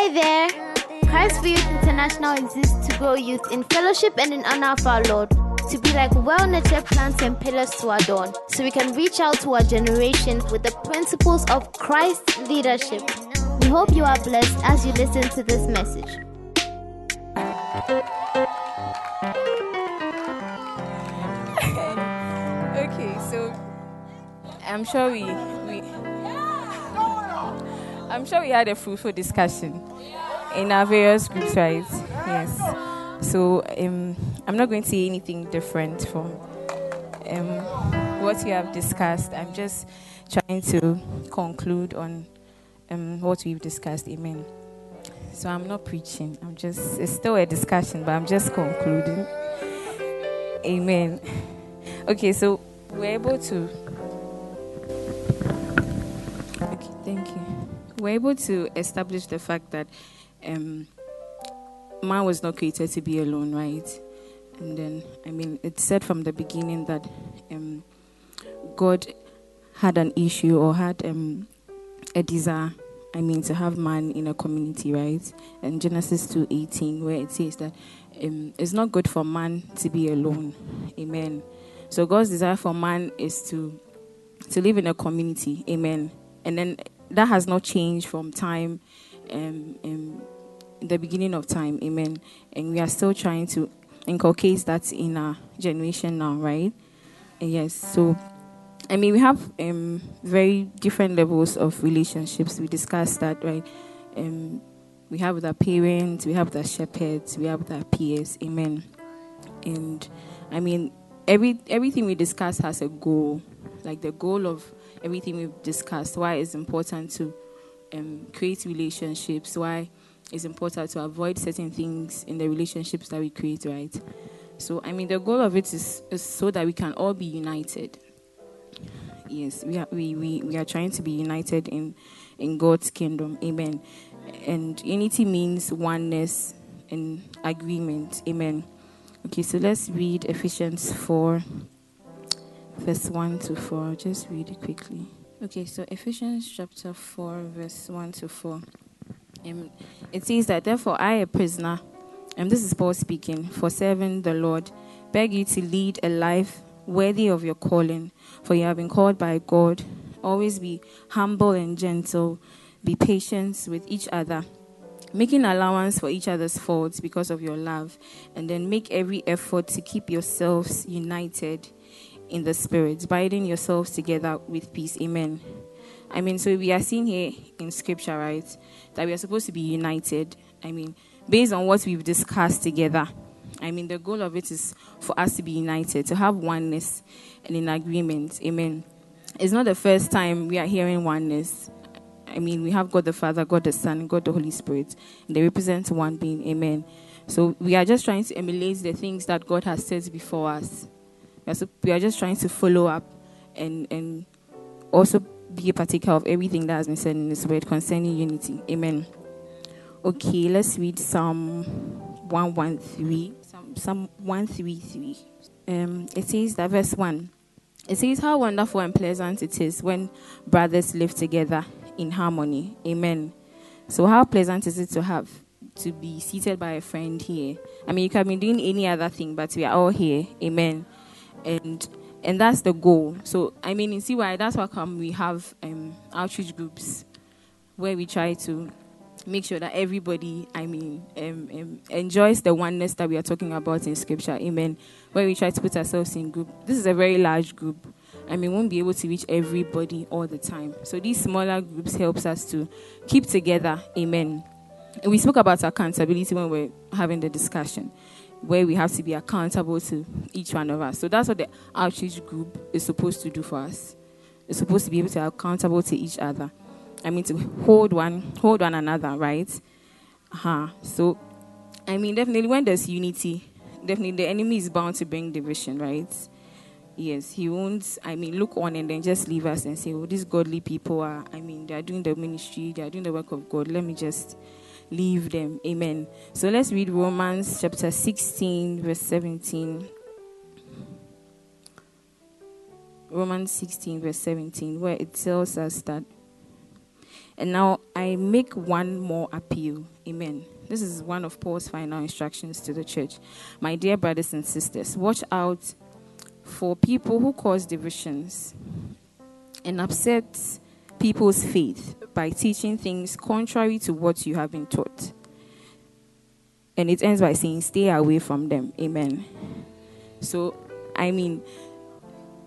Hi there. Christ for Youth International exists to grow youth in fellowship and in honor of our Lord, to be like well nurtured plants and pillars to adorn, so we can reach out to our generation with the principles of Christ's leadership. We hope you are blessed as you listen to this message. okay, so I'm sure we, we I'm sure we had a fruitful discussion in our various groups, right? Yes. So um, I'm not going to say anything different from um, what you have discussed. I'm just trying to conclude on um, what we've discussed. Amen. So I'm not preaching. I'm just it's still a discussion, but I'm just concluding. Amen. Okay, so we're able to. We're able to establish the fact that um, man was not created to be alone, right? And then, I mean, it's said from the beginning that um, God had an issue or had um, a desire. I mean, to have man in a community, right? And Genesis two eighteen, where it says that um, it's not good for man to be alone. Amen. So God's desire for man is to to live in a community. Amen. And then that has not changed from time, um, um, the beginning of time. Amen. And we are still trying to inculcate that in our generation now, right? Yes. So. I mean, we have um, very different levels of relationships. We discussed that, right? Um, we have our parents, we have our shepherds, we have our peers. Amen. And I mean, every everything we discuss has a goal. Like the goal of everything we've discussed. Why it's important to um, create relationships. Why it's important to avoid certain things in the relationships that we create. Right. So I mean, the goal of it is, is so that we can all be united. Yes, we are we, we, we are trying to be united in in God's kingdom. Amen. And unity means oneness and agreement. Amen. Okay, so let's read Ephesians 4, verse 1 to 4. Just read it quickly. Okay, so Ephesians chapter 4, verse 1 to 4. Um, it says that, therefore, I, a prisoner, and this is Paul speaking, for serving the Lord, beg you to lead a life worthy of your calling, for you have been called by God. Always be humble and gentle, be patient with each other making allowance for each other's faults because of your love, and then make every effort to keep yourselves united in the Spirit, binding yourselves together with peace. Amen. I mean, so we are seeing here in Scripture, right, that we are supposed to be united. I mean, based on what we've discussed together. I mean, the goal of it is for us to be united, to have oneness and in agreement. Amen. It's not the first time we are hearing oneness. I mean, we have God the Father, God the Son, God the Holy Spirit. They represent one being. Amen. So we are just trying to emulate the things that God has said before us. We are just trying to follow up and, and also be a partaker of everything that has been said in this word concerning unity. Amen. Okay, let's read Psalm 113. Psalm, Psalm 133. Um, it says that verse 1. It says, How wonderful and pleasant it is when brothers live together in harmony. Amen. So, how pleasant is it to have to be seated by a friend here? I mean, you can be doing any other thing, but we are all here. Amen. And and that's the goal. So, I mean, in why that's why come we have um, outreach groups where we try to make sure that everybody, I mean, um, um, enjoys the oneness that we are talking about in Scripture. Amen. Where we try to put ourselves in group. This is a very large group. I mean, we won't be able to reach everybody all the time. So these smaller groups helps us to keep together. Amen. And we spoke about accountability when we are having the discussion, where we have to be accountable to each one of us. So that's what the outreach group is supposed to do for us. It's supposed to be able to be accountable to each other. I mean, to hold one, hold one another, right? Uh-huh. So, I mean, definitely when there's unity, definitely the enemy is bound to bring division, right? Yes, he won't, I mean, look on and then just leave us and say, oh, these godly people are, I mean, they are doing the ministry, they are doing the work of God. Let me just leave them. Amen. So let's read Romans chapter 16, verse 17. Romans 16, verse 17, where it tells us that And now I make one more appeal. Amen. This is one of Paul's final instructions to the church. My dear brothers and sisters, watch out for people who cause divisions and upset people's faith by teaching things contrary to what you have been taught. And it ends by saying, stay away from them. Amen. So, I mean,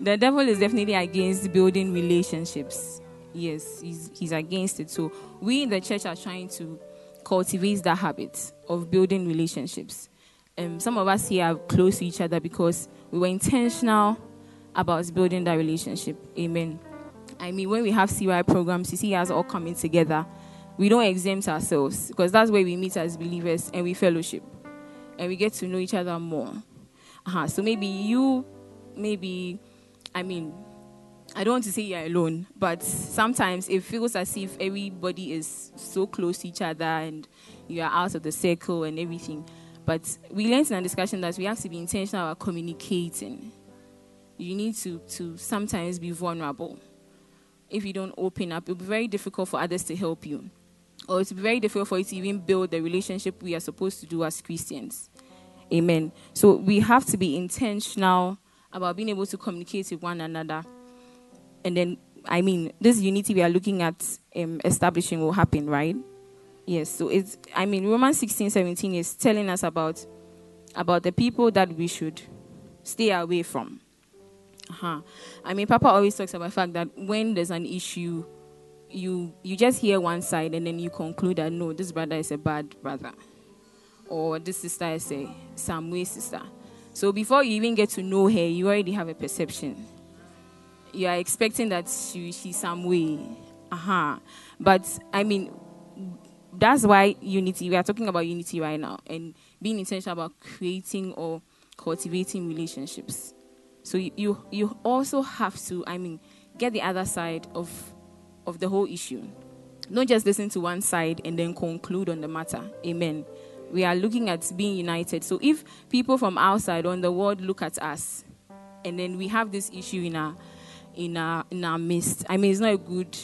the devil is definitely against building relationships. Yes, he's, he's against it. So, we in the church are trying to cultivate that habit of building relationships. Um, some of us here are close to each other because we were intentional about building that relationship. Amen. I mean, when we have CY programs, you see us all coming together. We don't exempt ourselves because that's where we meet as believers and we fellowship and we get to know each other more. Uh-huh. So maybe you, maybe, I mean, I don't want to say you're alone, but sometimes it feels as if everybody is so close to each other and you are out of the circle and everything. But we learned in our discussion that we have to be intentional about communicating. You need to, to sometimes be vulnerable. If you don't open up, it'll be very difficult for others to help you. Or be very difficult for you to even build the relationship we are supposed to do as Christians. Amen. So we have to be intentional about being able to communicate with one another. And then, I mean, this unity we are looking at um, establishing will happen, right? Yes. So it's, I mean, Romans 16, 17 is telling us about, about the people that we should stay away from. Uh-huh. I mean, Papa always talks about the fact that when there's an issue, you you just hear one side and then you conclude that no, this brother is a bad brother or this sister is a some way sister. So before you even get to know her, you already have a perception. You are expecting that she, she's some way. Uh-huh. But I mean, that's why unity, we are talking about unity right now and being intentional about creating or cultivating relationships. So you, you, also have to, I mean, get the other side of, of the whole issue. Don't just listen to one side and then conclude on the matter. Amen we are looking at being united. So if people from outside on the world look at us, and then we have this issue in our in our in our midst, I mean, it's not good.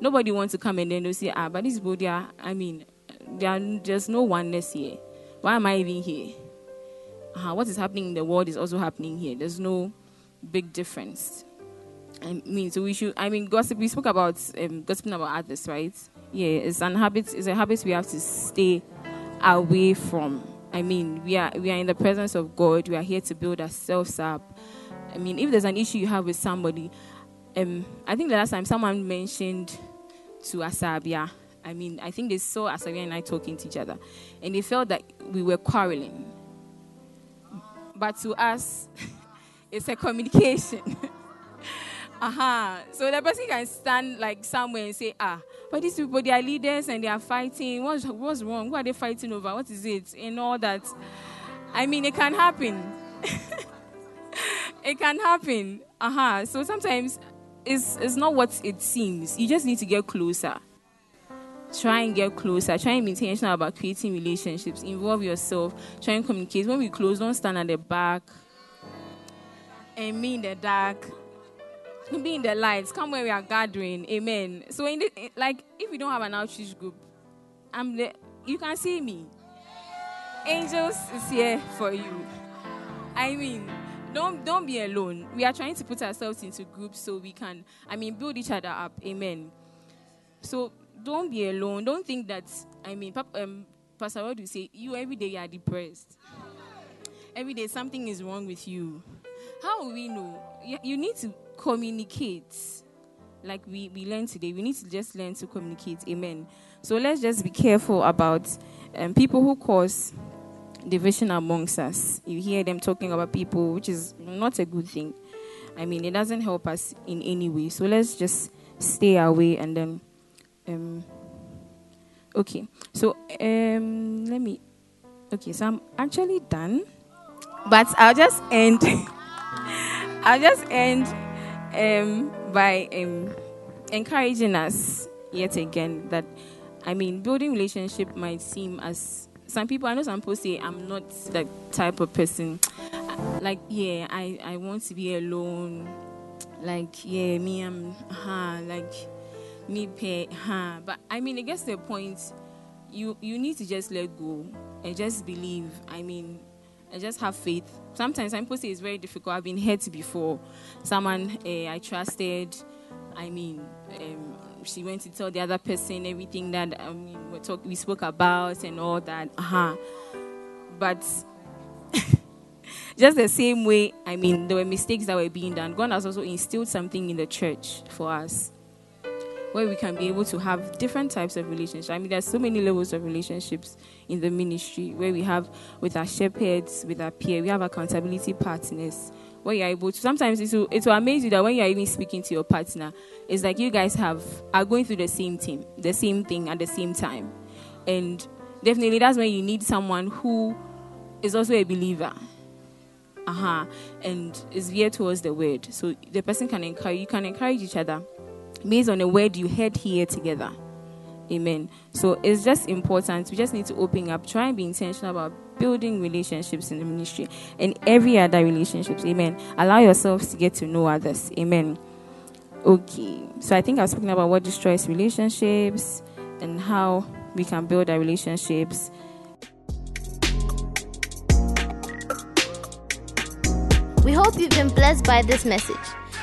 Nobody wants to come and then they say, ah, but this body, I mean, there there's no oneness here. Why am I even here? Uh, what is happening in the world is also happening here. There's no big difference. I mean, so we should. I mean, gossip. We spoke about um, gossiping about others, right? Yeah, it's an habit. It's a habit we have to stay away from. I mean, we are we are in the presence of God. We are here to build ourselves up. I mean, if there's an issue you have with somebody, um, I think the last time someone mentioned to Asabia, I mean, I think they saw Asabia and I talking to each other, and they felt that we were quarreling. But to us, it's a communication. uh-huh. So the person can stand like somewhere and say, ah, but these people, they are leaders and they are fighting. What's, what's wrong? What are they fighting over? What is it? And all that. I mean, it can happen. it can happen. Uh-huh. So sometimes it's, it's not what it seems. You just need to get closer. Try and get closer. Try and be intentional about creating relationships. Involve yourself. Try and communicate. When we close, don't stand at the back and me in the dark be in the lights. Come where we are gathering. Amen. So, in the, like, if you don't have an outreach group, I'm the, you can see me. Angels is here for you. I mean, don't don't be alone. We are trying to put ourselves into groups so we can, I mean, build each other up. Amen. So don't be alone. Don't think that. I mean, um, Pastor, what do you say? You every day you are depressed. Every day something is wrong with you. How will we know? You, you need to communicate like we, we learned today. We need to just learn to communicate. Amen. So let's just be careful about um, people who cause division amongst us. You hear them talking about people, which is not a good thing. I mean, it doesn't help us in any way. So let's just stay away and then. Um, okay. So um, let me. Okay, so I'm actually done. But I'll just end. I'll just end um, by um, encouraging us yet again that, I mean, building relationship might seem as some people, I know some people say, I'm not that type of person. Like, yeah, I, I want to be alone. Like, yeah, me, I'm, uh, like, me pay, huh? But I mean, it gets to a point you you need to just let go and just believe. I mean, and just have faith. Sometimes I'm supposed to say it's very difficult. I've been hurt before. Someone uh, I trusted. I mean, um, she went to tell the other person everything that I mean we talk we spoke about and all that. Uh-huh. But just the same way, I mean, there were mistakes that were being done. God has also instilled something in the church for us where we can be able to have different types of relationships. I mean, there's so many levels of relationships in the ministry where we have with our shepherds, with our peer, we have accountability partners. Where you're able to sometimes it will, it will amaze you that when you're even speaking to your partner, it's like you guys have are going through the same thing, the same thing at the same time. And definitely that's when you need someone who is also a believer uh-huh and is geared towards the word so the person can encourage you can encourage each other based on a word you heard here together. Amen. So it's just important. We just need to open up. Try and be intentional about building relationships in the ministry and every other relationships. Amen. Allow yourselves to get to know others. Amen. Okay. So i think I was spoken about what destroys relationships and how we can build our relationships. We hope you've been blessed by this message.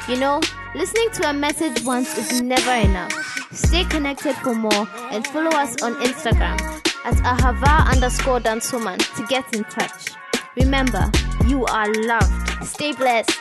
You know, listening to a message once is never enough. Stay connected for more and follow us on Instagram at ahava underscore dansoman to get in touch. Remember, you are loved. Stay blessed.